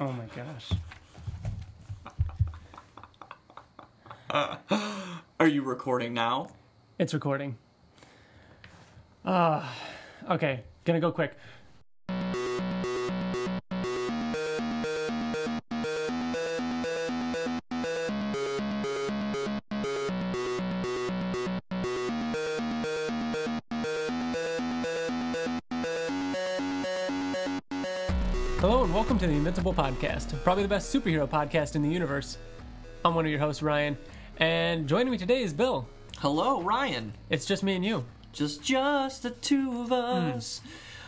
Oh my gosh. Are you recording now? It's recording. Uh, okay, gonna go quick. Invincible Podcast, probably the best superhero podcast in the universe. I'm one of your hosts, Ryan, and joining me today is Bill. Hello, Ryan. It's just me and you. Just just the two of us.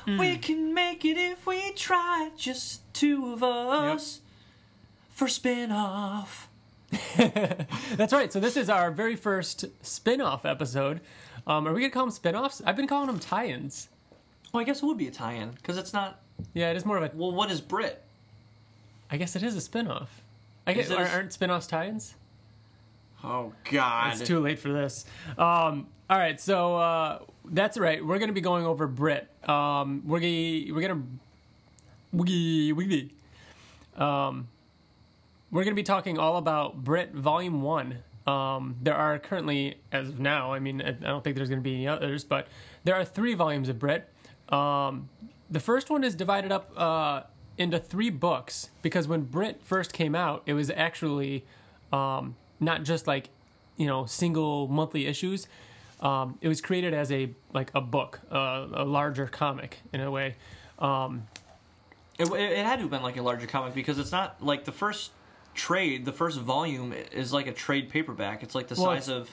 We can make it if we try. Just two of us. For spin off. That's right. So this is our very first spin-off episode. Um, are we gonna call them spin-offs? I've been calling them tie-ins. Well, I guess it would be a tie-in because it's not. Yeah, it is more of a. Well, what is Brit? I guess it is a spin-off. I guess Is it a aren't, aren't spin-offs tie-ins? Oh God. It's too late for this. Um, all right, so uh, that's right. We're gonna be going over Brit. Um, we're gonna we're gonna wiggy wiggy. Um, we're gonna be talking all about Brit Volume One. Um, there are currently, as of now, I mean, I I don't think there's gonna be any others, but there are three volumes of Brit. Um, the first one is divided up uh, into three books because when Brit first came out, it was actually um, not just like you know single monthly issues. Um, it was created as a like a book, uh, a larger comic in a way. Um, It, it, had to have been like a larger comic because it's not like the first trade. The first volume is like a trade paperback. It's like the Well, size of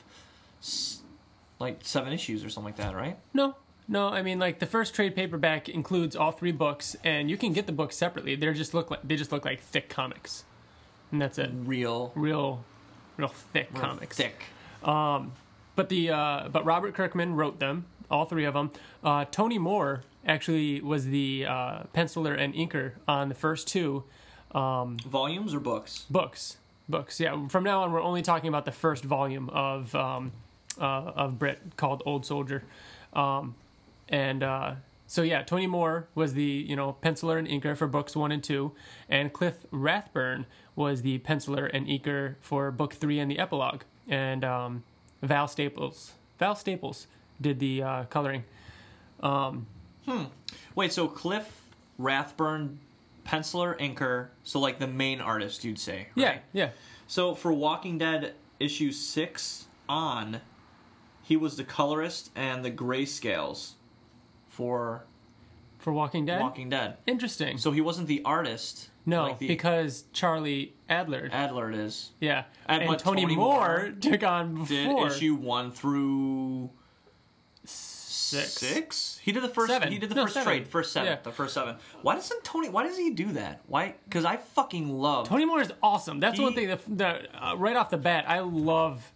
like seven issues or something like that, right? no, no, I mean like the first trade paperback includes all three books, and you can get the books separately. They just look like they just look like thick comics, and that's it. Real, Real, real thick real comics. thick. But the uh, but Robert Kirkman wrote them, all three of them. Uh, Tony Moore actually was the uh, penciler and inker on the first two Volumes or books? books. Books, yeah. From now on, we're only talking about the first volume of um, uh, of Brit called Old Soldier, um, and uh, so yeah, Tony Moore was the you know penciler and inker for books one and two, and Cliff Rathburn was the penciler and inker for book three and the epilogue, and um, Val Staples Val Staples did the uh, coloring. Wait, so Cliff Rathburn, penciler, inker, so like the main artist, you'd say, Yeah, yeah. So for Walking Dead issue six on, he was the colorist and the grayscales for For Walking Dead. Walking Dead. Interesting. So he wasn't the artist. no, like the because Charlie Adlard Adlard is. Yeah, And- and, but Tony, Tony Moore, Moore took on before. Did issue one through six. six? He did the first. Seven. He did the No, first seven. trade, first seven, Yeah. the first seven. Why doesn't Tony? Why does he do that? Why? Because I fucking love. Tony Moore is awesome. That's He- one thing that, that uh, right off the bat, I love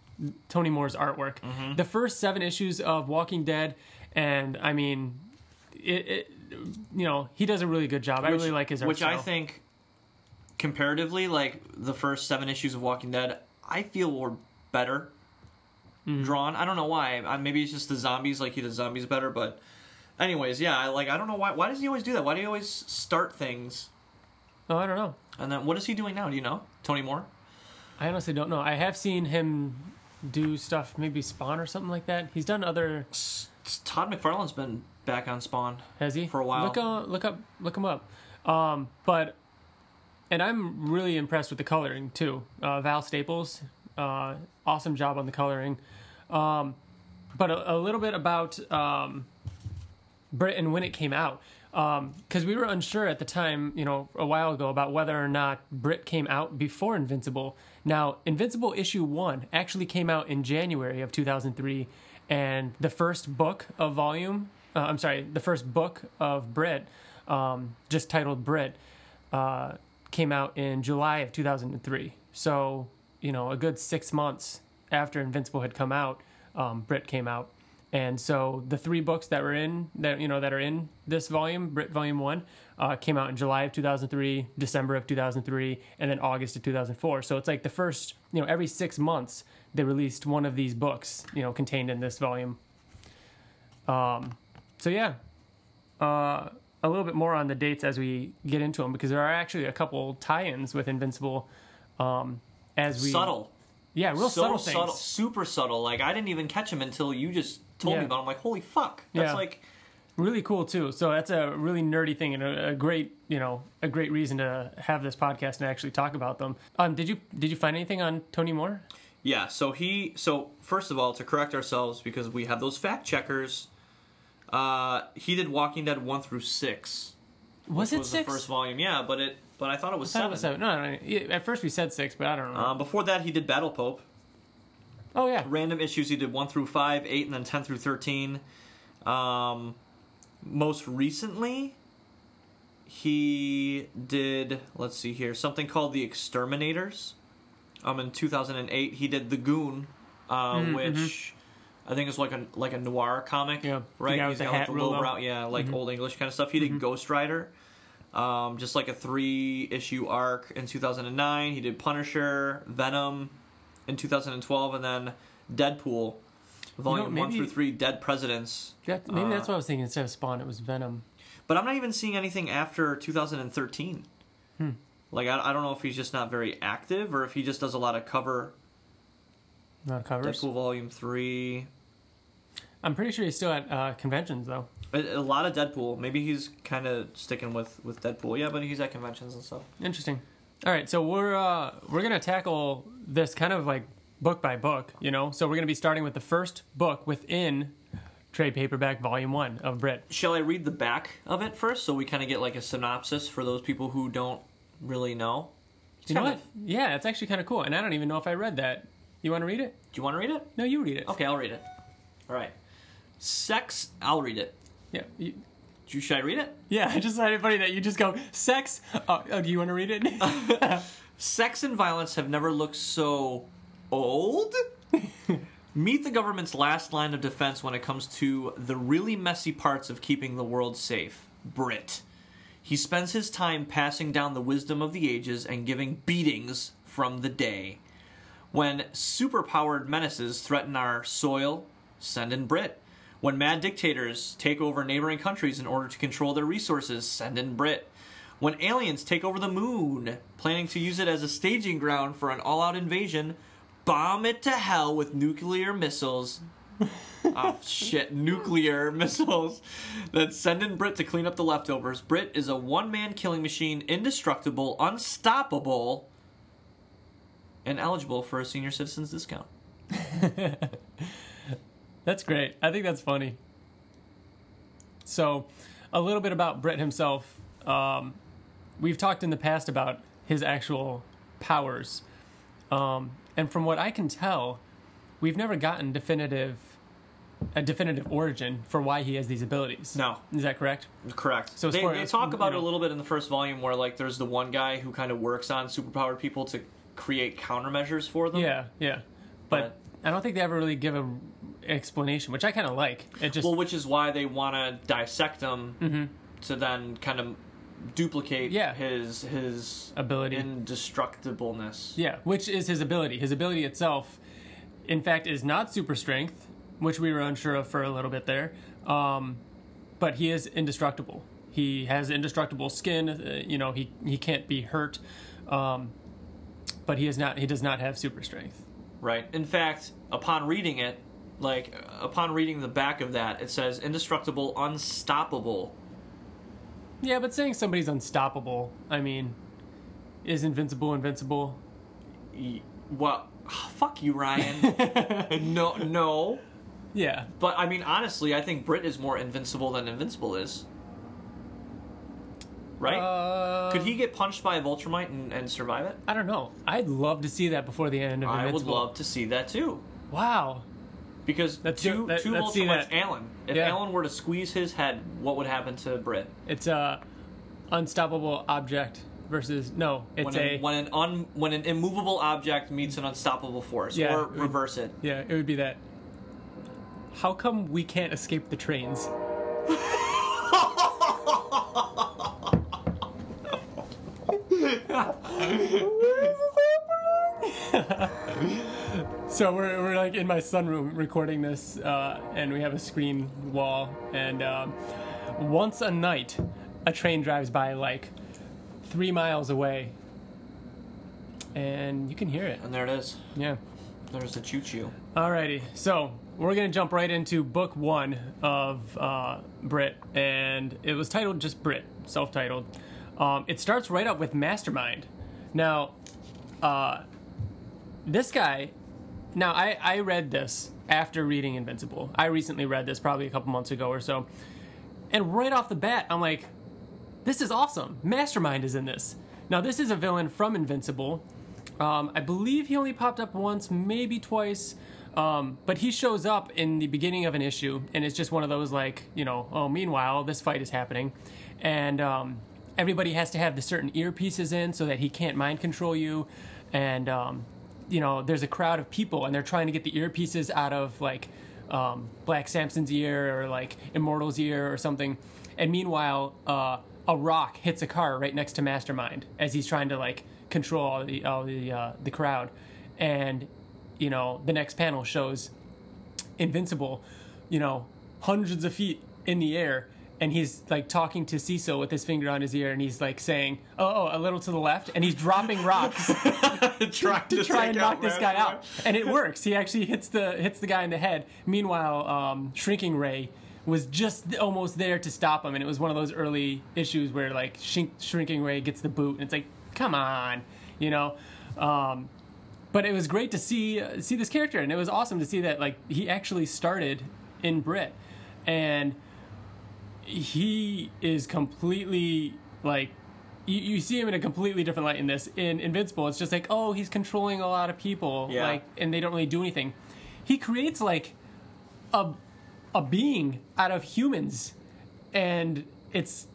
Tony Moore's artwork. Mm-hmm. The first seven issues of Walking Dead, and I mean, it, it you know, he does a really good job. I really like his art Which I think, comparatively, like the first seven issues of Walking Dead, I feel were better Mm-hmm. drawn. I don't know why. I, maybe it's just the zombies. Like he does zombies better. But, anyways, yeah. I like. I don't know why. Why does he always do that? Why do he always start things? Oh, I don't know. And then what is he doing now? Do you know? Tony Moore. I honestly don't know. I have seen him do stuff, maybe Spawn or something like that. He's done other. Todd McFarlane's been back on Spawn. Has he For a while. Look, uh, look up, look him up. Um, but and I'm really impressed with the coloring too. Uh, Val Staples, uh, awesome job on the coloring. Um, but a, a little bit about um, Brit and when it came out, because we were unsure at the time, you know, a while ago about whether or not Brit came out before Invincible. Now, Invincible issue one actually came out in January of 2003, and the first book of volume, uh, I'm sorry, the first book of Brit, um, just titled Brit, uh, came out in July of 2003. So, you know, a good six months after Invincible had come out, um, Brit came out. And so the three books that were in that you know that are in this volume, Brit Volume One, uh, came out in July of 2003, December of 2003, and then August of 2004. So it's like the first you know every six months they released one of these books you know contained in this volume. Um, so yeah, uh, a little bit more on the dates as we get into them because there are actually a couple tie-ins with Invincible. Um, as we subtle. yeah, real so subtle things. super subtle. Like I didn't even catch him until you just told Yeah. me about. Him. I'm like, holy fuck, that's Yeah. like really cool too. So that's a really nerdy thing and a, a great, you know, a great reason to have this podcast and actually talk about them. Um, did you did you find anything on Tony Moore? Yeah, so he so first of all to correct ourselves because we have those fact checkers. Uh, he did Walking Dead one through six. Was it was six? the first volume? Yeah, but it but I thought it was I thought it seven. was seven. No, no, no. At first we said six, but I don't know. Um, before that, he did Battle Pope. oh yeah, Random issues he did one through five, eight, and then ten through thirteen. Um, most recently, he did let's see here something called the Exterminators. Um, in two thousand and eight, he did the Goon, uh, Mm, which I think is like a like a noir comic. Yeah, right. He's got like the low brow, yeah, like old English kind of stuff. He did Ghost Rider. Um, just like a three issue arc in 2009. He did Punisher, Venom in 2012, and then Deadpool, volume one maybe- through three, Dead Presidents. that, maybe Uh, that's what I was thinking. Instead of Spawn, it was Venom. But I'm not even seeing anything after 2013. Hmm. Like I, I don't know if he's just not very active or if he just does a lot of cover. Not covers. Deadpool volume three, I'm pretty sure he's still at uh, conventions though. a, a lot of Deadpool. Maybe he's kind of sticking with with Deadpool. Yeah, but he's at conventions and stuff. Interesting. All right, so we're uh, we're gonna tackle this kind of like book by book, you know. So we're gonna be starting with the first book within trade paperback volume one of Brit. Shall I read the back of it first, so we kind of get like a synopsis for those people who don't really know? It's You know what? of- Yeah, it's actually kind of cool, and I don't even know if I read that. You want to read it? Do you want to read it? No, you read it. Okay, I'll read it. All right. Sex. I'll read it. Yeah. You, Should I read it? yeah, I just find it funny that you just go sex. Oh, oh, do you want to read it? Sex and violence have never looked so old. Meet the government's last line of defense when it comes to the really messy parts of keeping the world safe Brit. He spends his time passing down the wisdom of the ages and giving beatings from the day. When superpowered menaces threaten our soil, send in Brit. When mad dictators take over neighboring countries in order to control their resources, send in Brit. When aliens take over the moon, planning to use it as a staging ground for an all out invasion, bomb it to hell with nuclear missiles. oh, shit. Nuclear missiles that send in Brit to clean up the leftovers. Brit is a one man killing machine, indestructible, unstoppable, and eligible for a senior citizen's discount. That's great. I think that's funny. So, a little bit about Brit himself. Um, we've talked in the past about his actual powers, um, and from what I can tell, we've never gotten definitive a definitive origin for why he has these abilities. No. is that correct? Correct. So they, they as, talk about you it a little bit in the first volume where like there's the one guy who kind of works on superpowered people to create countermeasures for them. Yeah, yeah, but I don't think they ever really give a explanation, which I kind of like. It just Well, which is why they want to dissect him to then kind of duplicate. Yeah. his his ability. indestructibleness. Yeah, which is his ability. His ability itself, in fact, is not super strength, which we were unsure of for a little bit there. Um, but he is indestructible. He has indestructible skin. Uh, you know, he he can't be hurt. Um, but he is not. He does not have super strength. Right. In fact, upon reading it, like upon reading the back of that, it says indestructible, unstoppable. Yeah, but saying somebody's unstoppable, I mean, is invincible invincible? Well, fuck you, Ryan. no, no. Yeah, But I mean, honestly, I think Brit is more invincible than Invincible is. Right? Uh, Could he get punched by a Viltrumite and, and survive it? I don't know. I'd love to see that before the end of I would love to see that too. Wow. Because Let's two, do- let- two let's see Viltrumites, that. Allen. If Yeah. Allen were to squeeze his head, what would happen to Brit? It's a unstoppable object versus no. It's When, a an, when an un, when an immovable object meets an unstoppable force, Yeah, or it would- reverse it. yeah. It would be that. How come we can't escape the trains? so we're, we're like in my sunroom recording this, uh, and we have a screen wall. And um, once a night, a train drives by like three miles away, and you can hear it. And there it is. Yeah. There's the choo choo. Alrighty, so we're gonna jump right into book one of uh, Brit, and it was titled just Brit, self-titled. Um, it starts right up with Mastermind. Now, uh, this guy. Now, I I read this after reading Invincible. I recently read this probably a couple months ago or so, and right off the bat, I'm like, this is awesome. Mastermind is in this. Now, this is a villain from Invincible. Um, I believe he only popped up once, maybe twice. Um, but he shows up in the beginning of an issue, and it's just one of those like, you know, oh, meanwhile, this fight is happening. And um, everybody has to have the certain earpieces in so that he can't mind control you. And, um, you know, there's a crowd of people, and they're trying to get the earpieces out of like um, Black Samson's ear or like Immortal's ear or something. And meanwhile, uh, a rock hits a car right next to Mastermind as he's trying to like control all the all the uh, the crowd, and you know the next panel shows Invincible, you know, hundreds of feet in the air, and he's like talking to Cecil with his finger on his ear, and he's like saying, "Oh, oh a little to the left," and he's dropping rocks Trying to try and knock this guy out, and it works. He actually hits the hits the guy in the head. Meanwhile, um, Shrinking Ray was just almost there to stop him, and it was one of those early issues where like Shrink, Shrinking Ray gets the boot, and it's like, come on, you know. Um, but it was great to see uh, see this character, and it was awesome to see that like he actually started in Brit, and he is completely like you, you see him in a completely different light in this. In Invincible, it's just like, oh, he's controlling a lot of people, Yeah. like, and they don't really do anything. He creates like a a being out of humans, and it's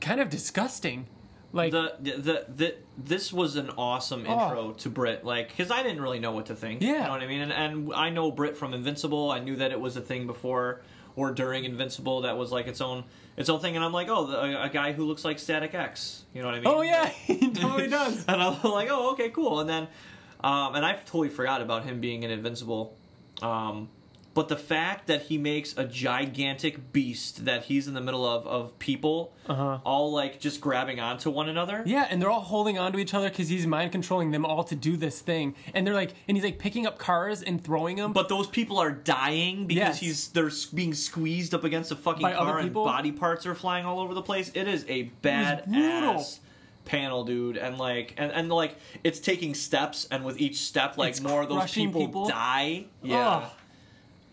kind of disgusting. Like, The, the, the, the, this was an awesome oh. intro to Brit, like, because I didn't really know what to think. Yeah, You know what I mean? And, and I know Brit from Invincible. I knew that it was a thing before or during Invincible that was like its own its own thing. And I'm like, oh, the, a, a guy who looks like Static X. You know what I mean? oh yeah, he totally does. and I'm like, oh, okay, cool. And then, um, and I totally forgot about him being an Invincible. Um, but the fact that he makes a gigantic beast that he's in the middle of of people, Uh-huh. all like just grabbing onto one another. Yeah, and they're all holding on to each other because he's mind controlling them all to do this thing. And they're like, and he's like picking up cars and throwing them. But those people are dying because Yes. he's they're being squeezed up against a fucking By car and body parts are flying all over the place. It is a bad ass panel, dude. And like and, and like it's taking steps and with each step like It's more of those people, people. die. Yeah. Ugh.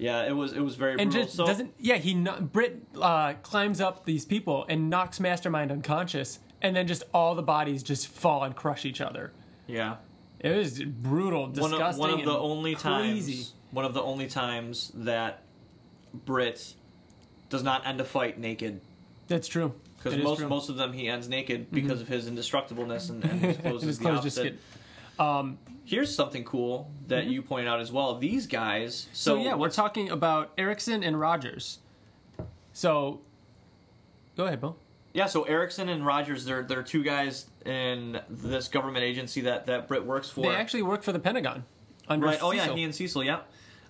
Yeah, it was it was very and brutal. just so, doesn't. Yeah, he Brit uh, climbs up these people and knocks Mastermind unconscious, and then just all the bodies just fall and crush each other. yeah. It was brutal, One disgusting. of, one of the only crazy. times one of the only times that Brit does not end a fight naked. That's true. Because most. Mm-hmm. most of them he ends naked because of his indestructibleness and, and his clothes his the clothes just get. Um, Here's something cool that you point out as well. These guys. so So, yeah, we're talking about Erickson and Rogers. So, go ahead, Bill. yeah. So Erickson and Rogers, they're they're two guys in this government agency that that Brit works for. They actually work for the Pentagon. Under Right. Oh yeah, he and Cecil. Yeah.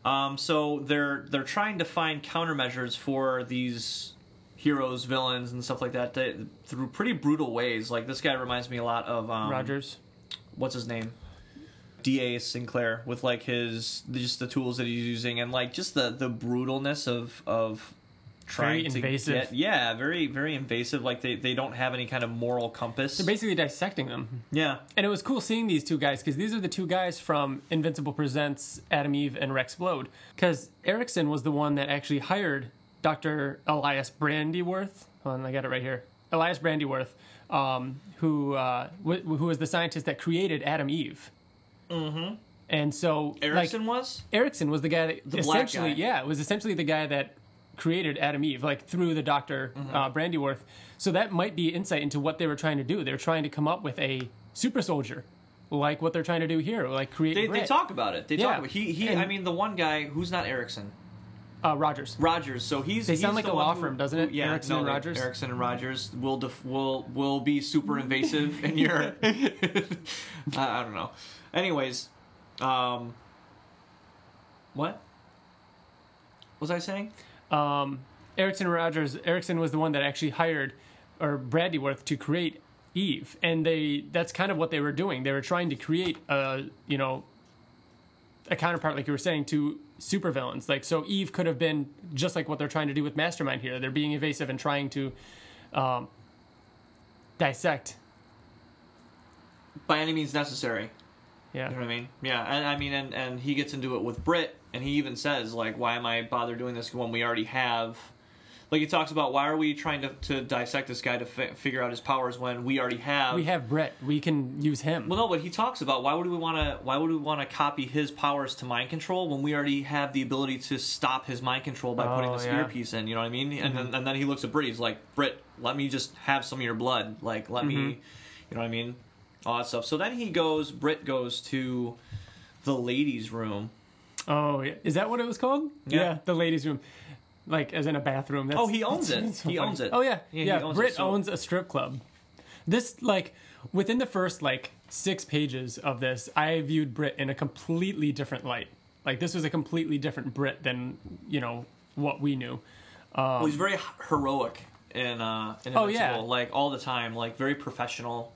Um, so they're they're trying to find countermeasures for these heroes, villains, and stuff like that they, through pretty brutal ways. Like this guy reminds me a lot of um, Rogers. What's his name? D.A. Sinclair with like his just the tools that he's using and like just the the brutalness of of trying Very to get yeah very very invasive like they they don't have any kind of moral compass They're basically dissecting them. yeah And it was cool seeing these two guys because these are the two guys from Invincible Presents Atom Eve and Rex Splode. Because Erickson was the one that actually hired Dr. Elias Brandyworth. Hold on, I got it right here. Elias Brandyworth, um, who uh, w- who was the scientist that created Atom Eve. Mm-hmm. And so, Erickson like, was Erickson was the guy that The essentially, guy. yeah, was essentially the guy that created Atom Eve, like through the Doctor Mm-hmm. uh, Brandyworth. So that might be insight into what they were trying to do. They were trying to come up with a super soldier, like what they're trying to do here, like create. they, they talk about it they Yeah. talk about he he And- I mean the one guy who's not Erickson uh, Rogers. Rogers. So he's They he's sound like the a law firm, doesn't it? Yeah, Erickson no, and Rogers? Erickson and Rogers will def- will will be super invasive in your. I, don't know. Anyways, um, what was I saying? Um, Erickson and Rogers. Erickson was the one that actually hired or Bradleyworth to create Eve, and they that's kind of what they were doing. They were trying to create a you know a counterpart, like you were saying, to supervillains. Like so, Eve could have been just like what they're trying to do with Mastermind here. They're being evasive and trying to um, dissect. By any means necessary. Yeah. You know what I mean? Yeah, and I mean, and and he gets into it with Brit, and he even says like, "Why am I bother doing this when we already have?" Like he talks about, why are we trying to, to dissect this guy to fi- figure out his powers when we already have? We have Brit. We can use him. Well, no, but he talks about why would we want to? Why would we want to copy his powers to mind control when we already have the ability to stop his mind control by putting Oh, this yeah. earpiece in? You know what I mean? And then mm-hmm. and then he looks at Brit. He's like, Brit, let me just have some of your blood. Like, let me, mm-hmm. you know what I mean? All that stuff. So then he goes. Brit goes to the ladies' room. oh, yeah. is that what it was called? Yeah. the ladies' room, like as in a bathroom. That's, Oh, he owns it. that's so He funny. owns it. Oh yeah, Yeah, yeah. owns it, so- owns a strip club. This like within the first like six pages of this, I viewed Brit in a completely different light. Like this was a completely different Brit than you know what we knew. well, he's very heroic and uh, in Oh, yeah. like all the time, like very professional.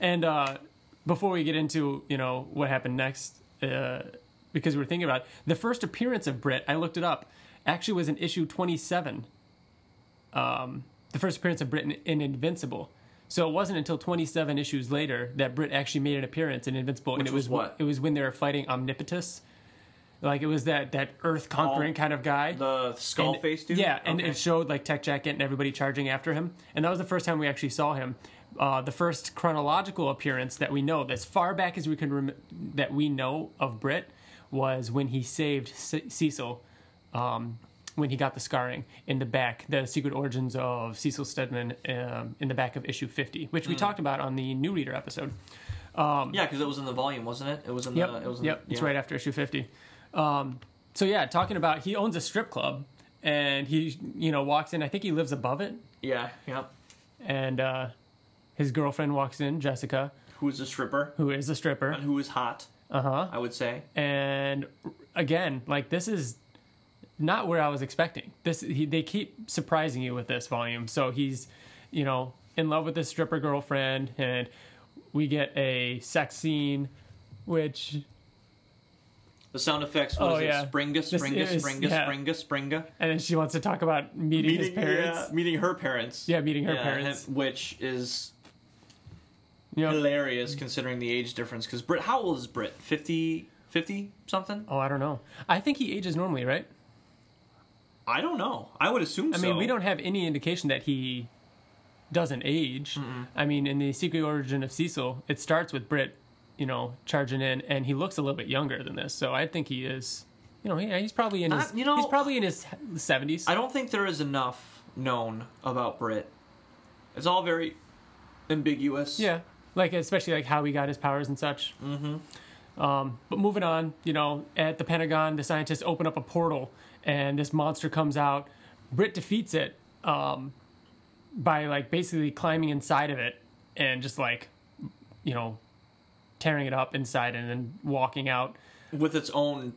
And uh, before we get into you know what happened next, uh, because we were thinking about it, the first appearance of Brit, I looked it up, actually was in issue twenty seven. Um, the first appearance of Brit in, in Invincible. So it wasn't until twenty seven issues later that Brit actually made an appearance in Invincible, and Which it was was, what? It was when they were fighting Omnipotus. Like it was that that Earth conquering Oh, kind of guy. The skull And- face dude. Yeah, and Okay. it showed like Tech Jacket and everybody charging after him, and that was the first time we actually saw him. Uh, the first chronological appearance that we know, as far back as we can rem- that we know of Brit, was when he saved C- Cecil, um, when he got the scarring in the back, the secret origins of Cecil Stedman um, in the back of issue fifty, which we Hmm. talked about on the New Reader episode. yeah, because it was in the volume, wasn't it? It was in Yep, the. It was in yep, the, it's right after issue fifty. Um, so yeah, talking about he owns a strip club, and he you know walks in. I think he lives above it, Yeah, yep. and uh, his girlfriend walks in, Jessica, Who's a stripper who is a stripper. and who is hot? Uh huh. I would say. And again, like this is not where I was expecting. This he, they keep surprising you with this volume. So he's you know in love with this stripper girlfriend, and we get a sex scene, which The sound effects was Oh, yeah. it Springa, This Springa, is- Springa, yeah. Springa, Springa. and then she wants to talk about meeting, his parents. yeah, meeting her parents. Yeah, meeting her Yeah, parents. which is You know, hilarious considering the age difference. Because Brit, how old is Brit? 50, 50 something? Oh, I don't know. I think he ages normally, right? I don't know. I would assume I so. mean, we don't have any indication that he doesn't age. I mean, in the Secret Origin of Cecil, it starts with Brit, you know, charging in, and he looks a little bit younger than this. So I think he is, you know, he, he's probably in his, Uh, you know- he's probably in his seventies. I don't think there is enough known about Brit. It's all very ambiguous. Yeah, like especially like how he got his powers and such. Mm-hmm. Um, but moving on, you know, at the Pentagon, the scientists open up a portal, and this monster comes out. Brit defeats it um, by like basically climbing inside of it and just like, you know, tearing it up inside and then walking out. with its own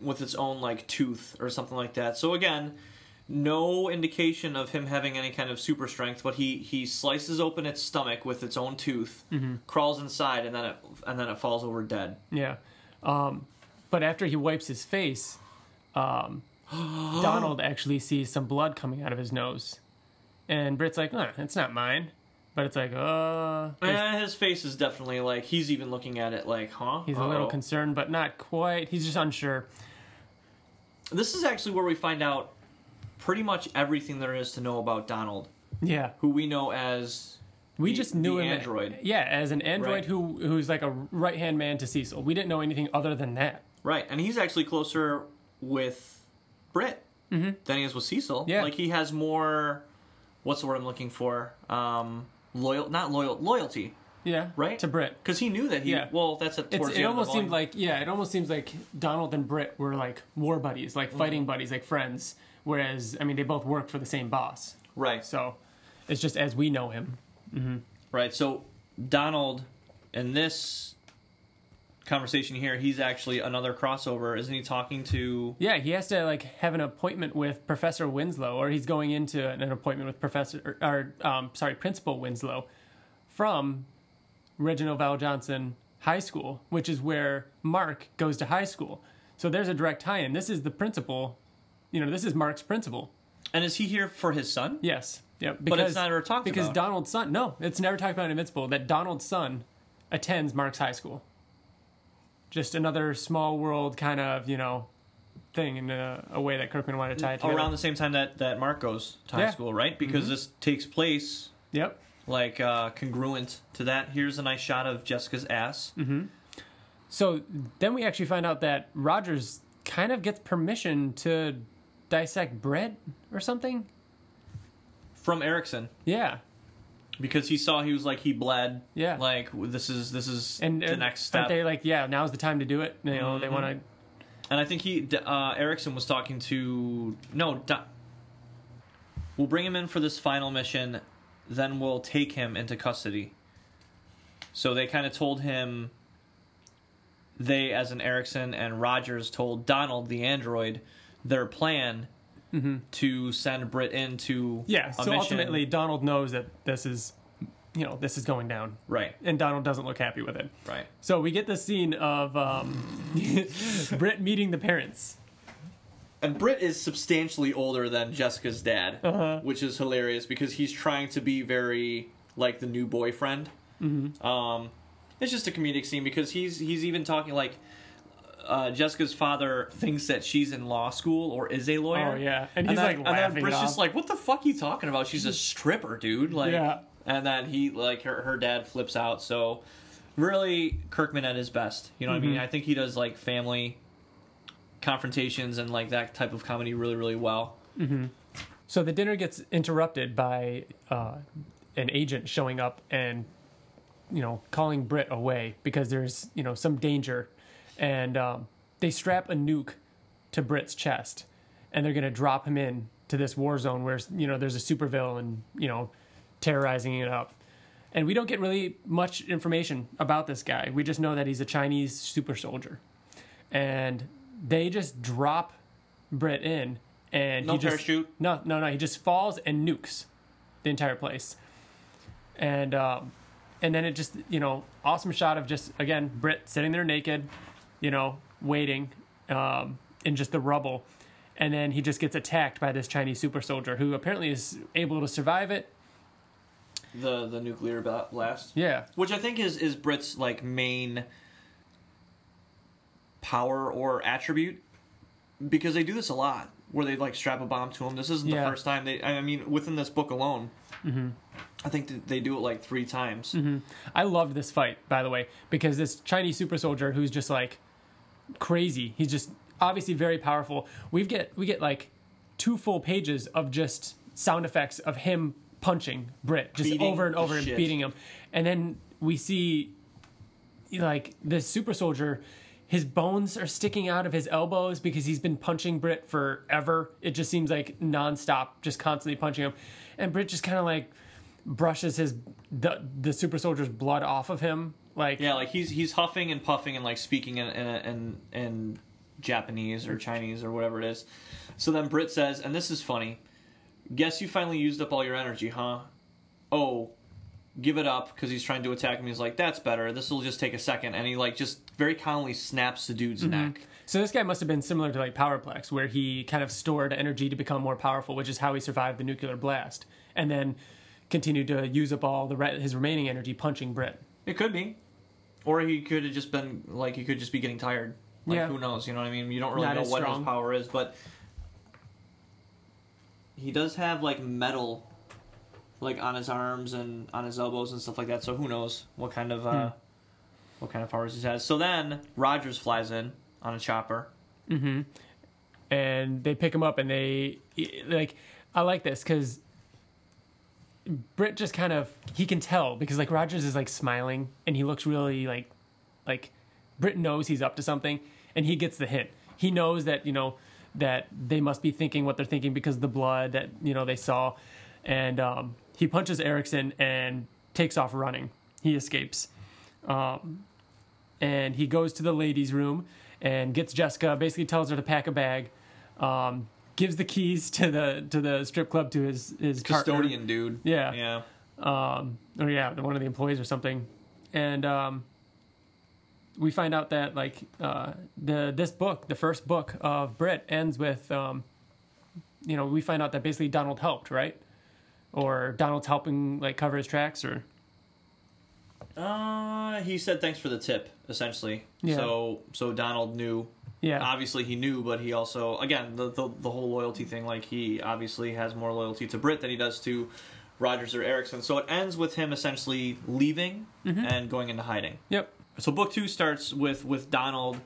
with its own like tooth or something like that. So again, no indication of him having any kind of super strength, but he he slices open its stomach with its own tooth, Mm-hmm. crawls inside, and then it and then it falls over dead. Yeah. Um, but after he wipes his face, um, Donald actually sees some blood coming out of his nose. And Brit's like, "Huh, it's not mine. But it's like, uh. And his face is definitely like he's even looking at it like, huh? He's a little concerned, but not quite. He's just unsure. This is actually where we find out pretty much everything there is to know about Donald, Yeah. who we know as We The- just knew him. android. Yeah, as an android Right. who who's like a right hand man to Cecil. We didn't know anything other than that. Right, and he's actually closer with Brit than he is with Cecil. Mm-hmm. Yeah. like he has more. What's the word I'm looking for? Um, loyal, not loyal, loyalty. Yeah. Right? To Brit. Because he knew that he. Yeah. Well, that's towards it the end of the almost seemed like yeah, it almost seems like Donald and Brit were like war buddies, Mm-hmm. like fighting buddies, like friends. Whereas I mean, they both worked for the same boss. right, So it's just as we know him. right. So Donald, in this conversation here, he's actually another crossover. Isn't he talking to? Yeah, he has to like have an appointment with Professor Winslow, or he's going into an appointment with Professor, or, or um, sorry, Principal Winslow from Reginald VelJohnson High School, which is where Mark goes to high school. So there's a direct tie-in. This is the principal. You know, this is Mark's principal. And is he here for his son? Yes. Yep. But it's not ever talked because about. Because Donald's son. No, it's never talked about in Invincible that Donald's son attends Mark's high school. Just another small world kind of you know thing in a, a way that Kirkman wanted to tie it together. Around the same time that that Mark goes to high Yeah. school, right? Because this takes place Yep. like uh, congruent to that. Here's a nice shot of Jessica's ass. So then we actually find out that Rogers kind of gets permission to dissect bread or something. from Erickson Yeah. Because he saw he was like he bled. Yeah. Like this is this is And the next step. they like, yeah, now's the time to do it. You know, they Mhm. want to. And I think he uh, Erickson was talking to no. We'll bring him in for this final mission, then we'll take him into custody. So they kind of told him. They, as an Erickson and Rogers, told Donald the android their plan to send Brit into Mm-hmm. Yeah. So mission. ultimately, Donald knows that this is, you know, this is going down, right, and Donald doesn't look happy with it. right. So we get the scene of um, Brit meeting the parents. And Brit is substantially older than Jessica's dad, Uh-huh. which is hilarious because he's trying to be very like the new boyfriend. Mm-hmm. Um, it's just a comedic scene because he's he's even talking like uh, Jessica's father thinks that she's in law school or is a lawyer. Oh yeah, and he's then, like and then Brit's just like, "What the fuck are you talking about? She's a stripper, dude." Like, Yeah. and then he like her her dad flips out. So really, Kirkman at his best. You know what I mean? Mm-hmm. I think he does like family confrontations and like that type of comedy really really well. So the dinner gets interrupted by uh, an agent showing up and you know calling Brit away because there's you know some danger, and um, they strap a nuke to Brit's chest, and they're gonna drop him in to this war zone where you know there's a supervillain you know terrorizing it up. And we don't get really much information about this guy. We just know that he's a Chinese super soldier. And they just drop Brit in and No he just parachute? no, no, no. He just falls and nukes the entire place. And um, and then it just you know awesome shot of just again Brit sitting there naked, you know waiting um, in just the rubble, and then he just gets attacked by this Chinese super soldier who apparently is able to survive it. The the nuclear blast, Yeah, which I think is is Brit's like main power or attribute because they do this a lot where they like strap a bomb to him. This isn't Yeah. the first time they. I mean, within this book alone, I think they do it like three times. I loved this fight by the way because this Chinese super soldier who's just like crazy. He's just obviously very powerful. We get we get like two full pages of just sound effects of him punching Brit just Beating over and over and beating him, and then we see like this super soldier. His bones are sticking out of his elbows because he's been punching Brit forever. It just seems like nonstop, just constantly punching him, and Brit just kind of like brushes his the the super soldier's blood off of him. Like Yeah, like he's he's huffing and puffing and like speaking in in, in, in Japanese or Chinese or whatever it is. So then Brit says, and this is funny. Guess you finally used up all your energy, huh? Oh, give it up because he's trying to attack me. He's like, that's better. This will just take a second, and he like just very calmly snaps the dude's mm-hmm. neck. So this guy must have been similar to like Powerplex, where he kind of stored energy to become more powerful, which is how he survived the nuclear blast, and then continued to use up all the re- his remaining energy punching Brit. It could be, or he could have just been like he could just be getting tired. Like Yeah. who knows? You know what I mean? You don't really Not know what strong. his power is, but he does have like metal, like on his arms and on his elbows and stuff like that. So who knows what kind of uh, Hmm. what kind of powers he has? So then Rogers flies in on a chopper. Mm-hmm. And they pick him up and they like I like this because Brit just kind of he can tell because like Rogers is like smiling and he looks really like like Brit knows he's up to something and he gets the hint. He knows that you know that they must be thinking what they're thinking because the blood that you know they saw, and um, he punches Erickson and takes off running. He escapes. Um, and he goes to the ladies' room and gets Jessica. Basically, tells her to pack a bag. Um, gives the keys to the to the strip club to his his partner. Custodian dude. Yeah. Yeah. um, or yeah, one of the employees or something, and um, we find out that like uh, the this book, the first book of Brit, ends with, um, you know, we find out that basically Donald helped, right? Or Donald's helping like cover his tracks, or Uh, he said thanks for the tip, essentially. Yeah. So so Donald knew. Yeah, Obviously, he knew, but he also, again, the, the the whole loyalty thing. Like he obviously has more loyalty to Brit than he does to Rogers or Erickson. So it ends with him essentially leaving Mm-hmm. and going into hiding. yep, So book two starts with with Donald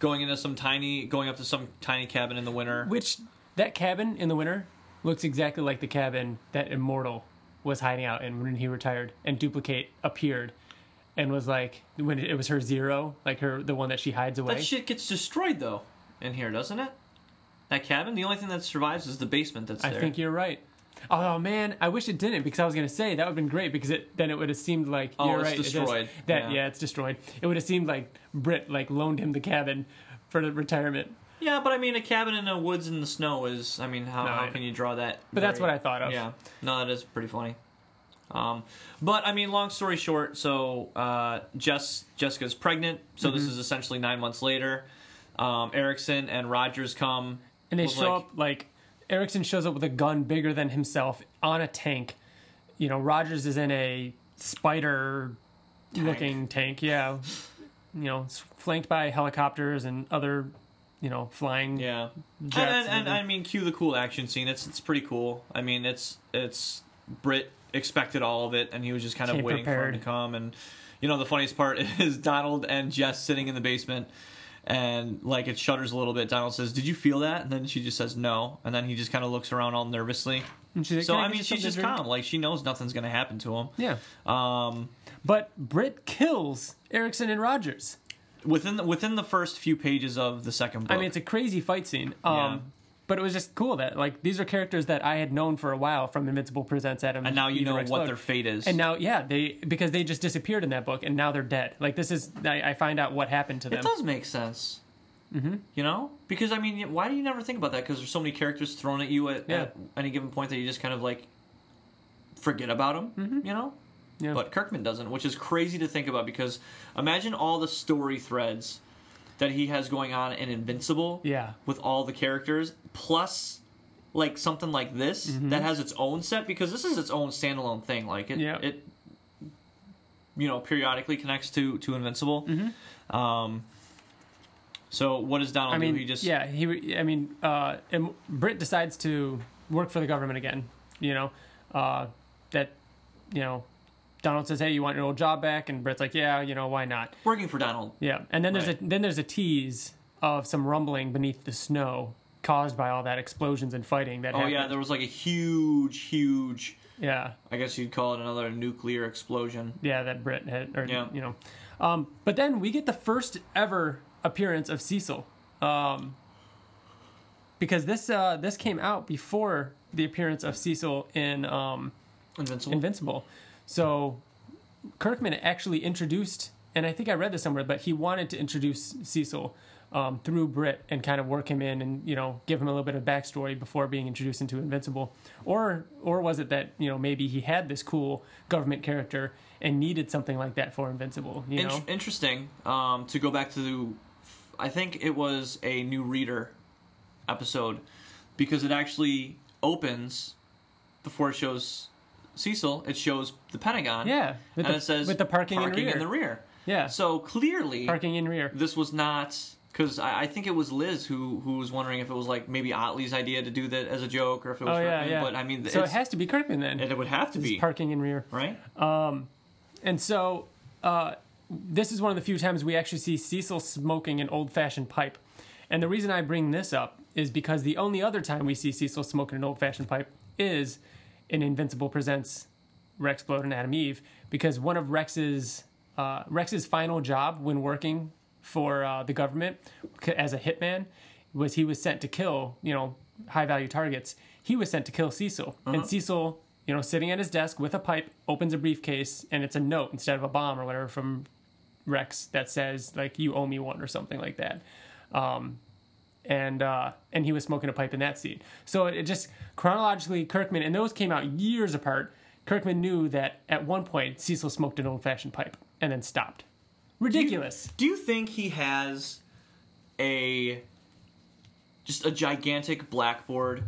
going into some tiny, going up to some tiny cabin in the winter. which that cabin in the winter looks exactly like the cabin that Immortal was hiding out in when he retired, and Duplikate appeared. And was like when it was her zero, like her the one that she hides away. That shit gets destroyed though in here, doesn't it? That cabin. The only thing that survives is the basement that's I there. think you're right. Oh man, I wish it didn't because I was gonna say that would have been great because it then it would have seemed like Oh, you're it's right. it destroyed. that Yeah. yeah. it's destroyed. It would have seemed like Brit like loaned him the cabin for the retirement. Yeah, but I mean, a cabin in the woods in the snow is. I mean, how, No, how I- can you draw that? But that's what I thought of. Yeah, no, that is pretty funny. Um, but I mean, long story short, so uh, Jess Jessica's pregnant, so Mm-hmm. this is essentially nine months later. Um, Erickson and Rogers come, And they show like- up like Erickson shows up with a gun bigger than himself on a tank. You know, Rogers is in a spider looking tank. Yeah. You know, flanked by helicopters and other, you know, flying Yeah, and, jets. and, and. I mean, cue the cool action scene. It's it's pretty cool. I mean, it's it's Brit expected all of it, and he was just kind of Came waiting for him to come. And you know, the funniest part is Donald and Jess sitting in the basement, and like it shudders a little bit. Donald says, "Did you feel that?" And then she just says, "No." And then he just kind of looks around all nervously. And she's like, So "Can I mean, she's just calm. Like she knows nothing's gonna happen to him. Yeah. Um, But Brit kills Erickson and Rogers. within the, within the first few pages of the second book. I mean, it's a crazy fight scene. Um, Yeah. But it was just cool that like these are characters that I had known for a while from Invincible Presents Atom. and now you know what their fate is. And now, yeah, they because they just disappeared in that book, and now they're dead. Like this is, I, I find out what happened to them. It does make sense. Mm-hmm. You know, because I mean, why do you never think about that? Because there's so many characters thrown at you at, Yeah. at any given point that you just kind of like forget about them. Mm-hmm. You know, Yeah. but Kirkman doesn't, which is crazy to think about. Because imagine all the story threads that he has going on in Invincible. Yeah. with all the characters plus. Like something like this Mm-hmm. that has its own set because this is its own standalone thing. Like it, Yeah. it you know periodically connects to to Invincible. Um, so what does Donald Mm-hmm. I mean, do? He just yeah, he. I mean, uh, and Brit decides to work for the government again. You know, uh, that, you know, Donald says, "Hey, you want your old job back?" And Brit's like, "Yeah, you know, why not?" working for Donald. Yeah, and then there's Right. a then there's a tease of some rumbling beneath the snow caused by all that explosions and fighting that Oh happened. yeah, there was like a huge, huge. yeah, I guess you'd call it another nuclear explosion. yeah, that Brit had, or Yeah. you know, um, but then we get the first ever appearance of Cecil, um, because this uh, this came out before the appearance of Cecil in um, Invincible. Invincible, so Kirkman actually introduced, and I think I read this somewhere, but he wanted to introduce Cecil. Um, through Brit and kind of work him in and you know give him a little bit of backstory before being introduced into Invincible, or or was it that you know maybe he had this cool government character and needed something like that for Invincible? You In- know, interesting. Um, to go back to, the. I think it was a new reader episode because it actually opens before it shows Cecil. It shows the Pentagon. yeah, and the, it says with the parking, parking in, rear. in the rear. yeah, So clearly, parking in rear. this was not because I, I think it was Liz who who was wondering if it was like maybe Ottley's idea to do that as a joke or if it was Oh yeah, Kirkman, yeah. But I mean, so it has to be Kirkman then. And it, would have to It's be parking in rear. right. And so, uh, this is one of the few times we actually see Cecil smoking an old fashioned pipe. And the reason I bring this up is because the only other time we see Cecil smoking an old fashioned pipe is in Invincible Presents Rex Splode and Atom Eve, because one of Rex's uh, Rex's final job when working for uh, the government as a hitman was he was sent to kill you know high value targets. He was sent to kill Cecil, and Cecil, you know, sitting at his desk with a pipe, opens a briefcase, and it's a note instead of a bomb or whatever from Rex that says like you owe me one or something like that. Um, and uh, and he was smoking a pipe in that scene. So it, it just chronologically Kirkman and those came out years apart. Kirkman knew that at one point Cecil smoked an old fashioned pipe and then stopped. Ridiculous. Do you think he has a just a gigantic blackboard?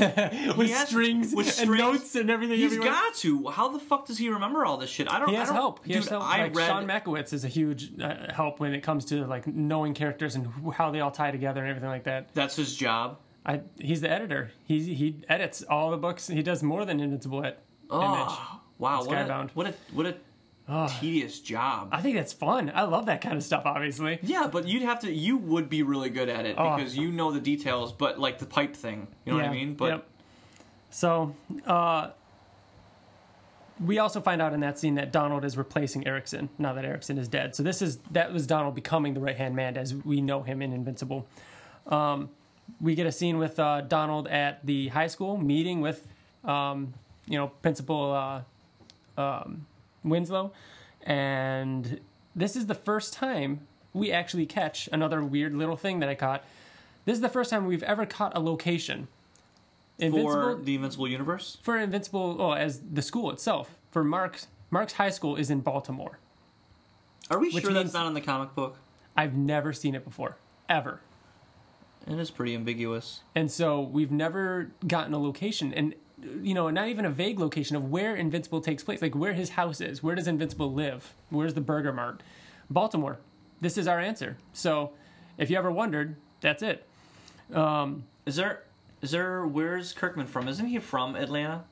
with has- strings with and strings. notes and everything. He's everywhere. got to. How the fuck does he remember all this shit? I don't. He I has don't, help. He Dude, has help. I like read. Sean Mackiewicz is a huge uh, help when it comes to like knowing characters and how they all tie together and everything like that. that's his job. I, he's the editor. He he edits all the books. He does more than Invincible Image. Oh, wow! What a, Skybound. what a what a tedious job. I think that's fun. I love that kind of stuff. Obviously, yeah, but you'd have to. You would be really good at it Oh. because you know the details. But like the pipe thing, you know what I mean? But yep. So, uh, we also find out in that scene that Donald is replacing Erickson now that Erickson is dead. So this is that was Donald becoming the right hand man as we know him in Invincible. Um, we get a scene with uh, Donald at the high school meeting with, um, you know, Principal uh, um, Winslow, and this is the first time we actually catch another weird little thing that I caught. This is the first time we've ever caught a location. for Invincible the Invincible Universe, for Invincible, oh, as the school itself for Mark's Mark's high school is in Baltimore. are we sure that's not in the comic book? I've never seen it before, ever, And It is pretty ambiguous. and so we've never gotten a location, and you know, not even a vague location of where Invincible takes place, like where his house is, where does Invincible live, where's the Burger Mart, Baltimore. This is our answer. So, if you ever wondered, that's it. Um, is there? Is there? Where's Kirkman from? Isn't he from Atlanta,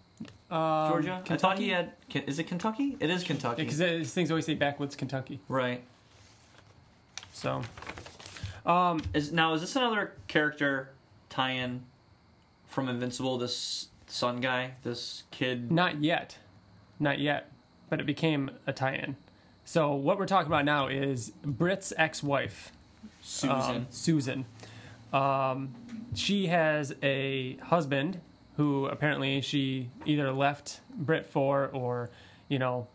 Um, Georgia? I thought he had. Is it Kentucky? It is Kentucky. because these things always say backwoods Kentucky. right. So um, um, Is now is this another character tie-in from Invincible? This Sun guy, this kid. Not yet. Not yet. But it became a tie in. So what we're talking about now is Brit's ex wife, Susan. Susan. Um, she has a husband who apparently she either left Brit for or, you know,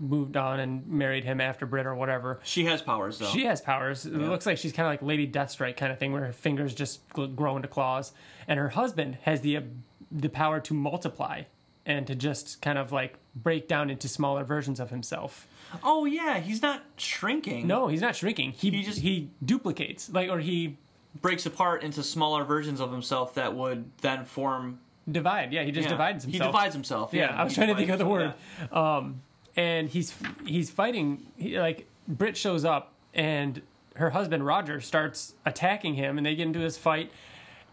moved on and married him after Brit or whatever. she has powers though. She has powers. It looks like she's kind of like Lady Deathstrike kind of thing, where her fingers just grow into claws, and her husband has the the power to multiply and to just kind of like break down into smaller versions of himself. oh yeah, he's not shrinking. No, he's not shrinking. He He just- he duplicates, like or he breaks apart into smaller versions of himself that would then form. divide. Yeah, he just yeah. divides himself. He divides himself. Yeah, Yeah, I was trying to think of the word. himself, Um, and he's he's fighting. He, like Brit shows up, and her husband Roger starts attacking him, and they get into this fight.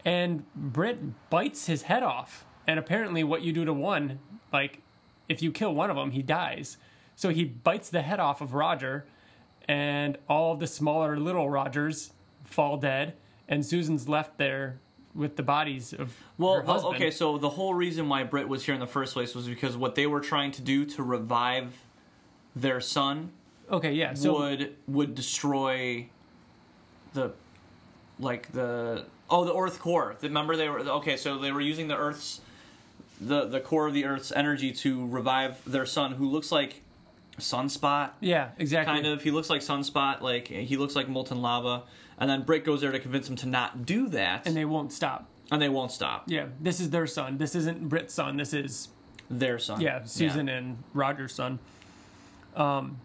And Brit bites his head off. And apparently, what you do to one, like if you kill one of them, he dies. So he bites the head off of Roger, and all of the smaller little Rogers fall dead, and Susan's left there with the bodies of Well, well, okay, so the whole reason why Brit was here in the first place was because what they were trying to do to revive their son okay, yeah. So would would destroy the like the oh the Earth core. Remember they were okay, so they were using the Earth's the the core of the Earth's energy to revive their son, who looks like Sunspot. yeah, exactly. Kind of, he looks like Sunspot, like he looks like molten lava, and then Brit goes there to convince him to not do that, and they won't stop. and they won't stop. Yeah, this is their son. This isn't Brit's son. This is Their son, yeah Susan and Roger's son. Um,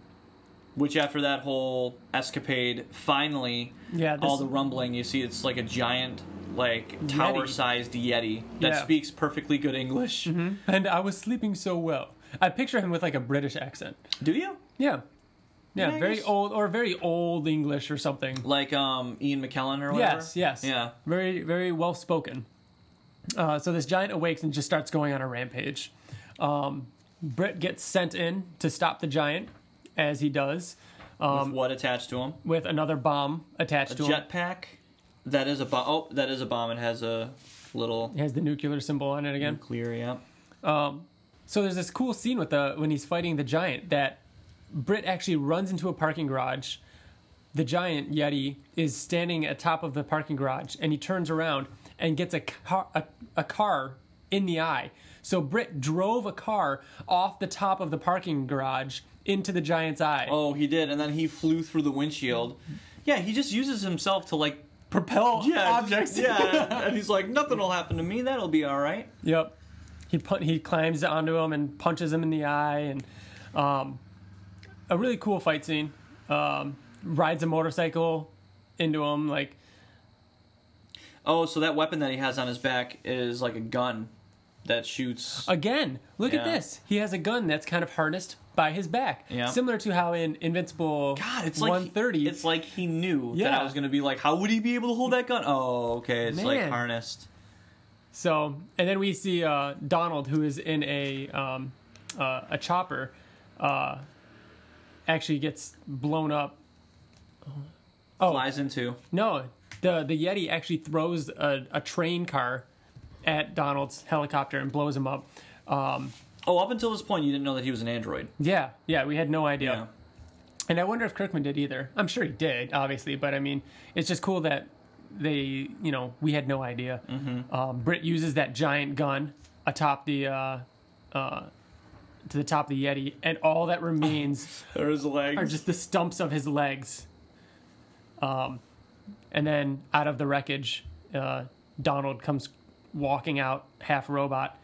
which after that whole escapade, finally, Yeah, all the rumbling, you see it's like a giant, like tower-sized yeti that Yeah. speaks perfectly good English. and I was sleeping so well. I picture him with like a British accent. Do you? Yeah, yeah, very old or very old English or something. Like um, Ian McKellen or whatever. Yes, yes. Yeah. Very, very well spoken. Uh, so this giant awakes and just starts going on a rampage. Um, Brit gets sent in to stop the giant, as he does, With um, what attached to him? with another bomb attached A to him. jetpack. That is a bomb. Oh, that is a bomb. It has a little It has the nuclear symbol on it again. clear. Yeah. Um, so there's this cool scene with the when he's fighting the giant that Brit actually runs into a parking garage. The giant Yeti is standing at top of the parking garage, and he turns around and gets a car a, a car in the eye. So Brit drove a car off the top of the parking garage into the giant's eye. Oh, he did, and then he flew through the windshield. Yeah, he just uses himself to like Propel yeah objects. Yeah, and he's like, nothing will happen to me. That'll be all right. Yep. He put he climbs onto him and punches him in the eye, and um, a really cool fight scene. Um, rides a motorcycle into him, like Oh, so that weapon that he has on his back is like a gun that shoots. again. Look at this. He has a gun that's kind of harnessed by his back, Yeah. similar to how in Invincible God, it's like 130. It's like he knew that I was going to be like, how would he be able to hold that gun? Oh, okay, it's like Man. harnessed. So, and then we see uh, Donald, who is in a um, uh, a chopper, uh, actually gets blown up. Oh Flies into. no! the The Yeti actually throws a, a train car at Donald's helicopter and blows him up. Um, Oh, up until this point, you didn't know that he was an android. yeah, yeah, we had no idea. Yeah. And I wonder if Kirkman did either. I'm sure he did, obviously, but I mean, it's just cool that they, you know, we had no idea. Mm-hmm. Um, Brit uses that giant gun atop the, uh, uh, to the top of the Yeti, and all that remains There his legs. are just the stumps of his legs. Um, and then out of the wreckage, uh, Donald comes walking out, half robot,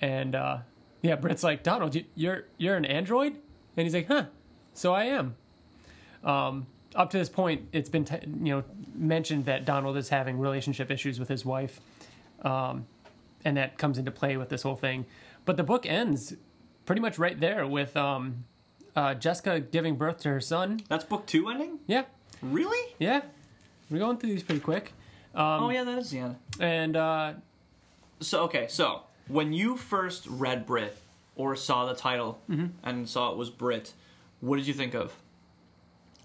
and uh, yeah, Brit's like, Donald, you, you're you're an android, and he's like, huh, so I am. Um, up to this point, it's been t- you know mentioned that Donald is having relationship issues with his wife, um, and that comes into play with this whole thing. But the book ends pretty much right there with um, uh, Jessica giving birth to her son. That's book two ending? Yeah, Really? yeah, we're going through these pretty quick. Um, oh, yeah, that is the end. And uh, So, okay, so when you first read Brit or saw the title Mm-hmm. and saw it was Brit, what did you think of?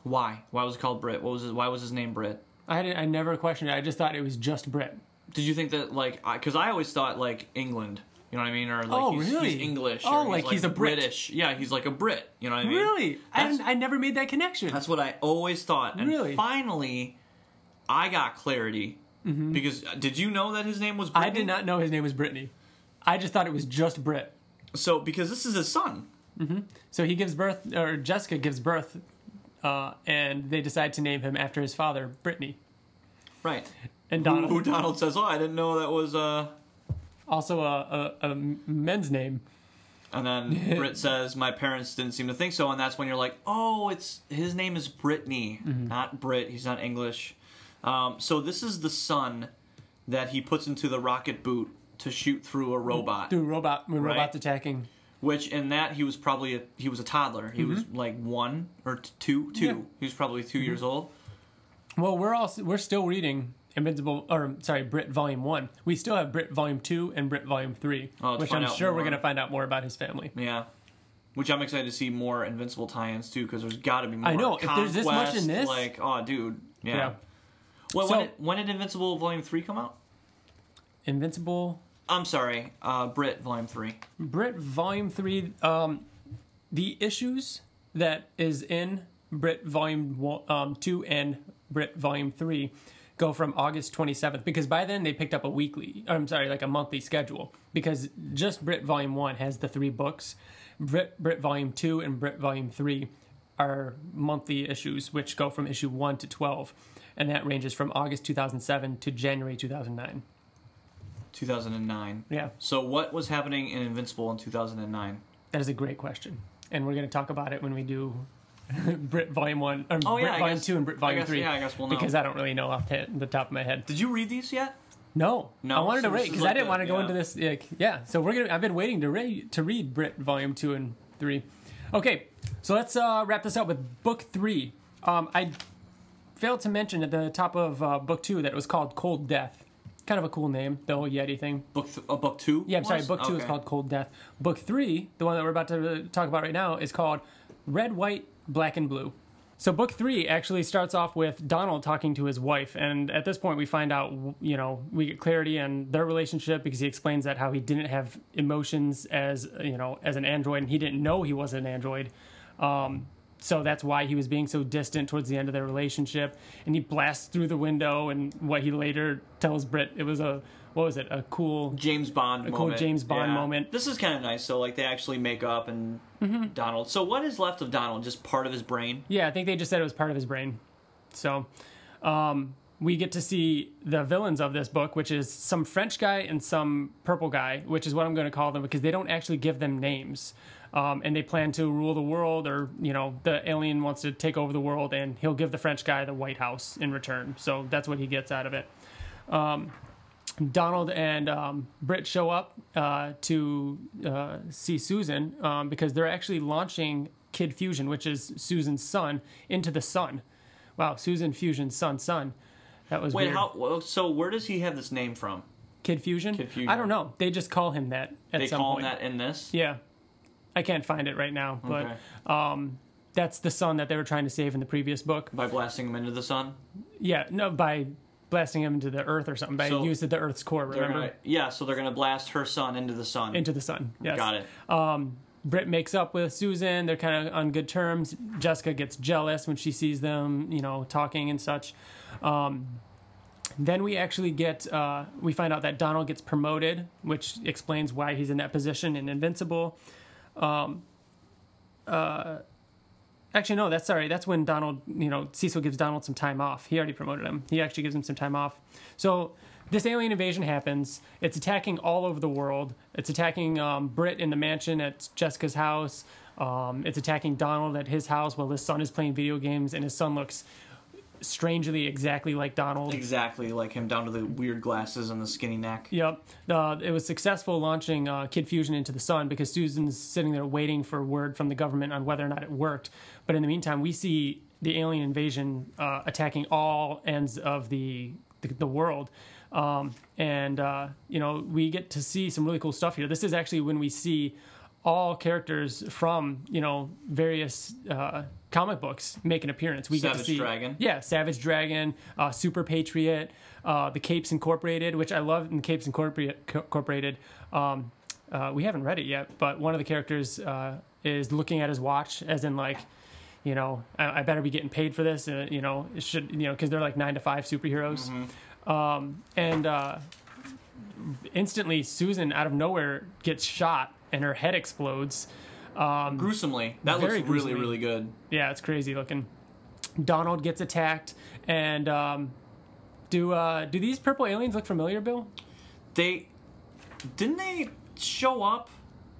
Why? Why was it called Brit? What was his, why was his name Brit? I had, I never questioned it. I just thought it was just Brit. Did you think that like because I, always thought like England, you know what I mean, or like Oh, he's, really? he's English, Oh, or like he's a Brit. British, yeah, he's like a Brit, you know what I mean? Really? I, That's- I never made that connection. That's what I always thought, and Really? finally, I got clarity because uh, did you know that his name was? Mm-hmm. I did not know his name was Brittany. I just thought it was just Brit. So because this is his son, So he gives birth, or Jessica gives birth, uh, and they decide to name him after his father, Brittany. right? And Who, Donald, who Donald says, "Oh, I didn't know that was." uh also a, a, a men's name. And then Brit says, "My parents didn't seem to think so," and that's when you're like, "Oh, it's his name is Brittany, Mm-hmm. not Brit. He's not English." Um, so this is the son that he puts into the rocket boot to shoot through a robot. Through robot, when Right. robots attacking. Which in that he was probably a, he was a toddler. He was like one or t- two, two. Mm-hmm. Yeah. He was probably 2 years old. Well, we're all we're still reading Invincible, or sorry, Brit Volume One. We still have Brit Volume Two and Brit Volume Three, Oh, which I'm sure more. we're going to find out more about his family. Yeah. Which I'm excited to see more Invincible tie-ins too, because there's got to be more. I know, if there's this much in this- like, oh, dude, yeah. Yeah. Well, So- when, did, when did Invincible Volume Three come out? Invincible I'm sorry, uh, Brit Volume Three. Brit Volume Three. Um, the issues that is in Brit Volume one, um, Two and Brit Volume Three go from August 27th because by then they picked up a weekly. I'm sorry, like a monthly schedule because just Brit Volume One has the three books. Brit Brit Volume Two and Brit Volume Three are monthly issues, which go from issue one to 12, and that ranges from August 2007 to January 2009. 2009. Yeah. So what was happening in Invincible in 2009? That is a great question, and we're going to talk about it when we do Brit Volume One, or Oh, Brit yeah, Volume guess- Two, and Brit I Volume guess- Three. yeah, I guess we'll know. because I don't really know off the, the top of my head. Did you read these yet? No, No, I wanted so to wait because like I didn't want to go yeah. into this. Like, yeah, so we're gonna. I've been waiting to read to read Brit Volume Two and Three. Okay, so let's uh, wrap this up with Book Three. Um, I failed to mention at the top of uh, Book Two that it was called Cold Death. Kind of a cool name, the whole Yeti thing. Book th- uh, book two. Yeah, I'm sorry. Book two is called Cold Death. Book three, the one that we're about to talk about right now, is called Red, White, Black, and Blue. So book three actually starts off with Donald talking to his wife, and at this point we find out, you know, we get clarity on their relationship because he explains that how he didn't have emotions as you know as an android, and he didn't know he was an android. Um, so that's why he was being so distant towards the end of their relationship. And he blasts through the window, and what he later tells Brit, it was a what was it? A cool James Bond A cool moment. James Bond moment. This is kind of nice. So like they actually make up and Mm-hmm. Donald. So what is left of Donald? Just part of his brain. Yeah, I think they just said it was part of his brain. So, um, we get to see the villains of this book, which is some French guy and some purple guy, which is what I'm going to call them because they don't actually give them names. Um, and they plan to rule the world, or you know, the alien wants to take over the world, and he'll give the French guy the White House in return. So that's what he gets out of it. Um, Donald and um, Brit show up uh, to uh, see Susan um, because they're actually launching Kid Fusion, which is Susan's son, into the sun. Wow, Susan Fusion's son, son. That was Wait, weird. how? So where does he have this name from? Kid Fusion? Kid Fusion. I don't know. They just call him that at They some call point. him that in this. Yeah, I can't find it right now, but Okay. um, that's the son that they were trying to save in the previous book. By blasting him into the sun. Yeah, no, by blasting him into the earth or something. By So the Earth's core. Remember? gonna, yeah, so they're gonna blast her son into the sun. into the sun. Yes. Got it. Um, Brit makes up with Susan. They're kind of on good terms. Jessica gets jealous when she sees them, you know, talking and such. Um, then we actually get, uh, we find out that Donald gets promoted, which explains why he's in that position in Invincible. Um, uh, actually, no, that's sorry. That's when Donald, you know, Cecil gives Donald some time off. He already promoted him. He actually gives him some time off. So this alien invasion happens. It's attacking all over the world. It's attacking um, in the mansion at Jessica's house. Um, it's attacking Donald at his house while his son is playing video games, and his son looks strangely exactly like Donald. Exactly like him, down to the weird glasses and the skinny neck. Yep. Uh, it was successful launching uh, Kid Fusion into the sun because Susan's sitting there waiting for word from the government on whether or not it worked. But in the meantime, we see the alien invasion uh, attacking all ends of the the, the world. Um, and uh, you know we get to see some really cool stuff here. This is actually when we see all characters from you know various uh, comic books make an appearance. We get to see Dragon. yeah, Savage Dragon, uh, Super Patriot, uh, the Capes Incorporated, which I love in the Capes Incorporated. Um, uh, we haven't read it yet, but one of the characters uh, is looking at his watch, as in like, you know, I, I better be getting paid for this. Uh, you know, it should you know because they're like nine to five superheroes, um, and uh, instantly Susan out of nowhere gets shot and her head explodes. Um, Gruesomely. That looks really, really good. yeah, it's crazy looking. Donald gets attacked, and um, do uh, do these purple aliens look familiar, Bill? They didn't they show up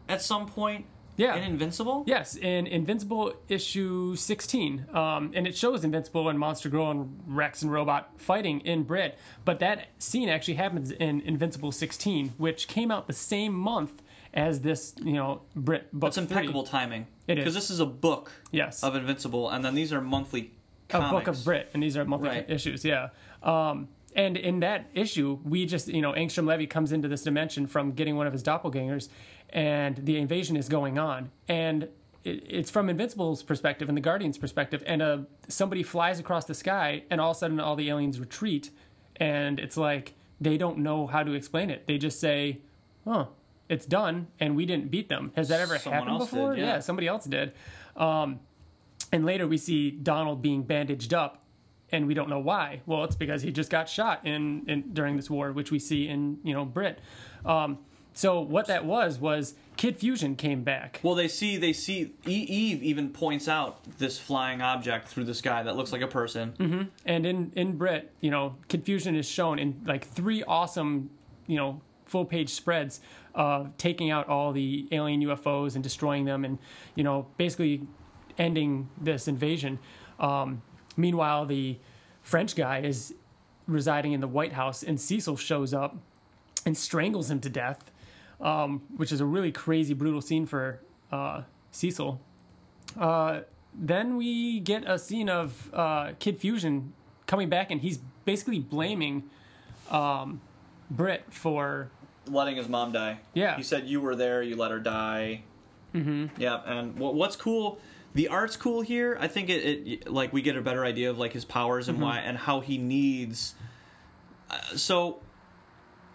at some point Yeah. in Invincible? Yes, in Invincible issue 16. Um, and it shows Invincible and Monster Girl and Rex and Robot fighting in Brit. But that scene actually happens in Invincible 16, which came out the same month as this, you know, Brit book. That's impeccable three. timing. It is. Because this is a book Yes. of Invincible, and then these are monthly a book of Brit, and these are monthly Right. issues. Yeah. Um, and in that issue, we just you know Angstrom Levy comes into this dimension from getting one of his doppelgangers, and the invasion is going on, and it's from Invincible's perspective and the Guardians' perspective, and uh, somebody flies across the sky, and all of a sudden all the aliens retreat, and it's like they don't know how to explain it. They just say, "Huh." It's done, and we didn't beat them. Has that ever Someone happened else did, before? yeah. somebody else did. Um, and later we see Donald being bandaged up, and we don't know why. Well, it's because he just got shot in, in during this war, which we see in you know Brit. Um, so what that was was Kid Fusion came back. Well, they see they see E- Eve even points out this flying object through the sky that looks like a person. Mm-hmm. And in in Brit, you know, Kid Fusion is shown in like three awesome, you know, full page spreads of taking out all the alien UFOs and destroying them, and you know, basically ending this invasion. Um, meanwhile, the French guy is residing in the White House, and Cecil shows up and strangles him to death, um, which is a really crazy, brutal scene for uh, Cecil. Uh, then we get a scene of uh, Kid Fusion coming back, and he's basically blaming um, Britt for letting his mom die. Yeah. He said you were there, you let her die. Mm-hmm. Yeah, and what, what's cool, the art's cool here. I think it, it like we get a better idea of like his powers and why and how he needs. Uh, so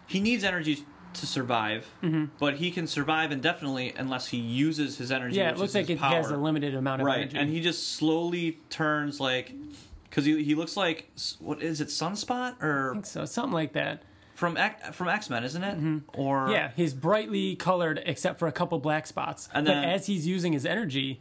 he needs energy to survive, but he can survive indefinitely unless he uses his energy. Yeah, it looks like it has a limited amount of right, energy. and he just slowly turns like because he he looks like what is it Sunspot or so something like that. From X, from X Men, isn't it? Or Yeah, he's brightly colored except for a couple black spots. And but then- as he's using his energy,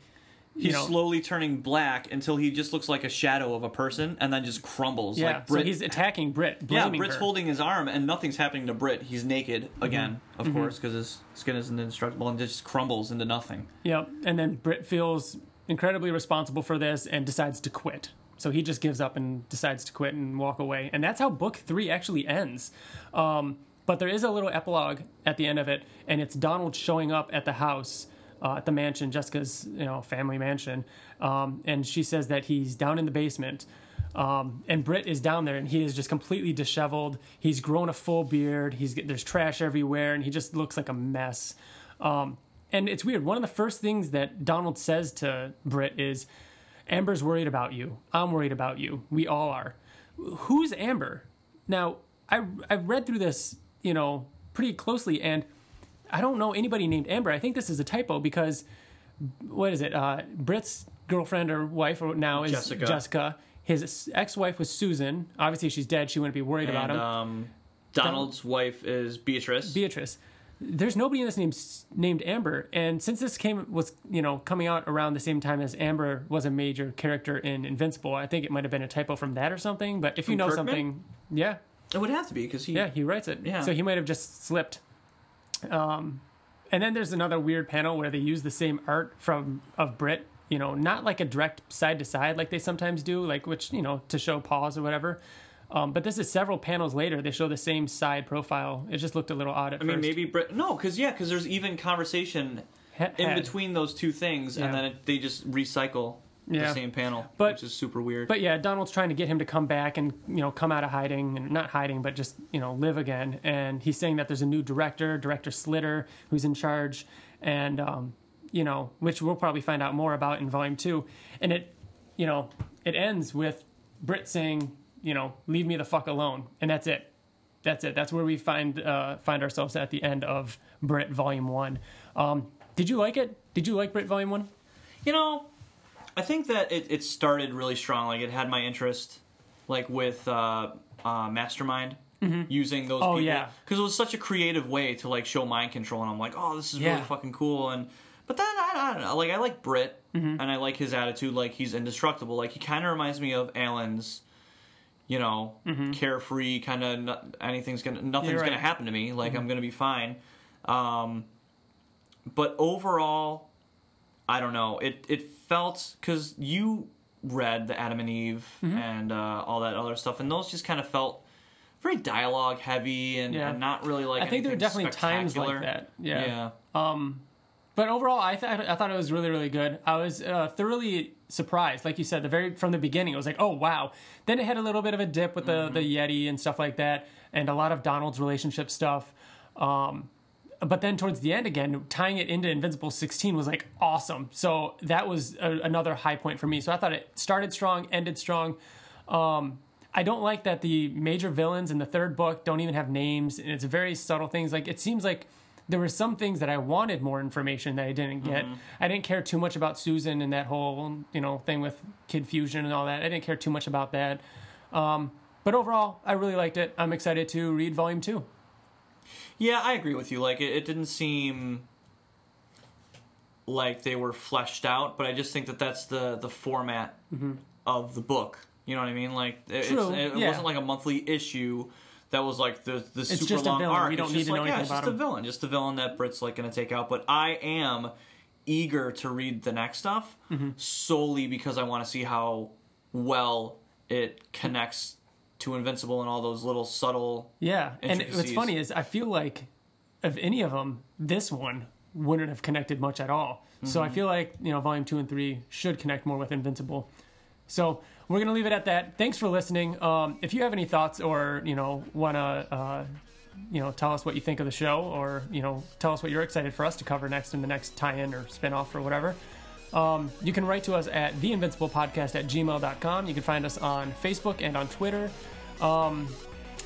he's you know, slowly turning black until he just looks like a shadow of a person and then just crumbles. yeah, like Brit, so he's attacking Brit, yeah, Brit's her. holding his arm and nothing's happening to Brit. He's naked again, Mm-hmm. of course, because his skin is indestructible and just crumbles into nothing. Yep, and then Brit feels incredibly responsible for this and decides to quit. So he just gives up and decides to quit and walk away, and that's how book three actually ends. Um, but there is a little epilogue at the end of it, and it's Donald showing up at the house. Uh, at the mansion, Jessica's you know family mansion, um, and she says that he's down in the basement, um, and Brit is down there, and he is just completely disheveled. He's grown a full beard. He's there's trash everywhere, and he just looks like a mess. Um, and it's weird. One of the first things that Donald says to Brit is, "Amber's worried about you. I'm worried about you. We all are." Who's Amber? Now, I I read through this, you know, pretty closely, and I don't know anybody named Amber. I think this is a typo because what is it? Uh, Brit's girlfriend or wife or now is Jessica. Jessica. His ex-wife was Susan. Obviously, she's dead. She wouldn't be worried about And him. um, Donald's wife is Beatrice. Beatrice. There's nobody in this name named Amber, and since this came was you know coming out around the same time as Amber was a major character in Invincible, I think it might have been a typo from that or something. But if you know Kirkman? something, yeah, it would have to be because he. yeah, he writes it. Yeah. So he might have just slipped. Um, and then there's another weird panel where they use the same art from of Brit. You know, not like a direct side to side like they sometimes do, like which you know to show pause or whatever. Um, but this is several panels later. They show the same side profile. It just looked a little odd at I mean, first. maybe Brit. No, because yeah, because there's even conversation Ha- in between those two things, Yeah. and then it, they just recycle Yeah. the same panel, But- which is super weird. But yeah, Donald's trying to get him to come back and you know come out of hiding and not hiding, but just you know live again. And he's saying that there's a new director, Director Slitter, who's in charge, and um, you know which we'll probably find out more about in Volume Two. And it, you know, it ends with Brit saying, you know, leave me the fuck alone, and that's it. That's it. That's where we find uh, find ourselves at the end of Brit Volume One. Um, did you like it? Did you like Brit Volume One? you know, I think that it, it started really strong. Like it had my interest, like with uh, uh, Mastermind. Using those Oh, people yeah. because it was such a creative way to like show mind control, and I'm like, oh, this is really fucking cool. And but then I, I don't know, like I like Brit, Mm-hmm. and I like his attitude, like he's indestructible. Like he kind of reminds me of Allen's, you know, carefree kind of. No, anything's gonna, nothing's Mm-hmm. Gonna happen to me. Like I'm gonna be fine. Um, but overall, I don't know. It it felt because you read the Adam and Eve Mm-hmm. and uh, all that other stuff, and those just kind of felt very dialogue heavy and, Yeah. and not really like. I think there were definitely times like that. Yeah. Yeah. But overall, I thought I thought it was really really good. I was uh, thoroughly surprised, like you said, the very from the beginning. It was like, oh wow. Then it had a little bit of a dip with the the Yeti and stuff like that, and a lot of Donald's relationship stuff. Um, but then towards the end again, tying it into Invincible 16 was like awesome. So that was a, another high point for me. So I thought it started strong, ended strong. Um, I don't like that the major villains in the third book don't even have names, and it's very subtle things. Like it seems like there were some things that I wanted more information that I didn't get. I didn't care too much about Susan and that whole you know thing with Kid Fusion and all that. I didn't care too much about that. Um, but overall, I really liked it. I'm excited to read Volume Two. Yeah, I agree with you. Like it, it didn't seem like they were fleshed out, but I just think that that's the the format of the book. You know what I mean? Like it, it's, True, it yeah. wasn't like a monthly issue that was like the the super just a long villain. arc. We don't it's need just to know like, yeah, anything it's about just a him. villain, just a villain that Brit's like going to take out. But I am eager to read the next stuff Mm-hmm. solely because I want to see how well it connects to Invincible and all those little subtle. Yeah, and what's funny is I feel like of any of them, this one wouldn't have connected much at all. So I feel like you know, volume two and three should connect more with Invincible. So we're gonna leave it at that. Thanks for listening. Um, if you have any thoughts or you know wanna uh, you know tell us what you think of the show or you know tell us what you're excited for us to cover next in the next tie-in or spin-off or whatever. Um, you can write to us at theinvinciblepodcast at gmail.com. You can find us on Facebook and on Twitter. Um,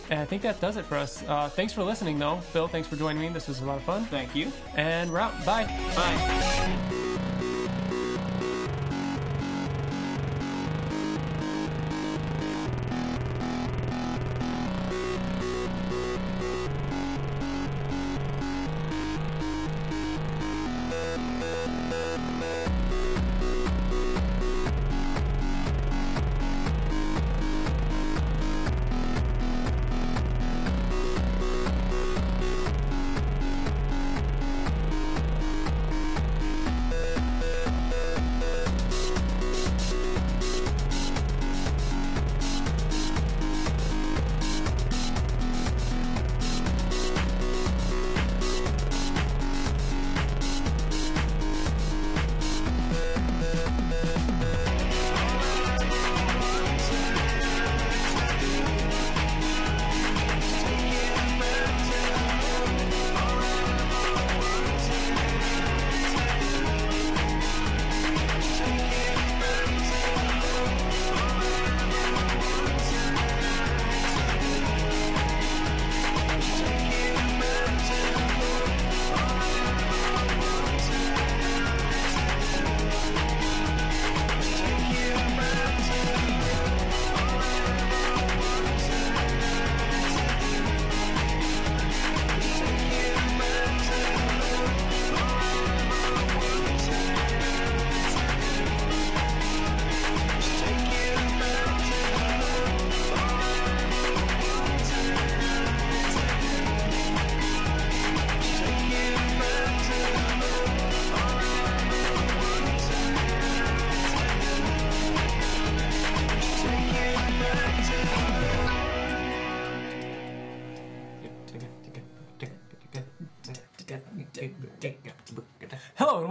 And I think that does it for us. Uh, thanks for listening, though. Bill, thanks for joining me. This was a lot of fun. Thank you. And we're out. Bye. Bye.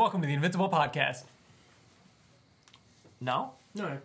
Welcome to the Invincible Podcast. No? No,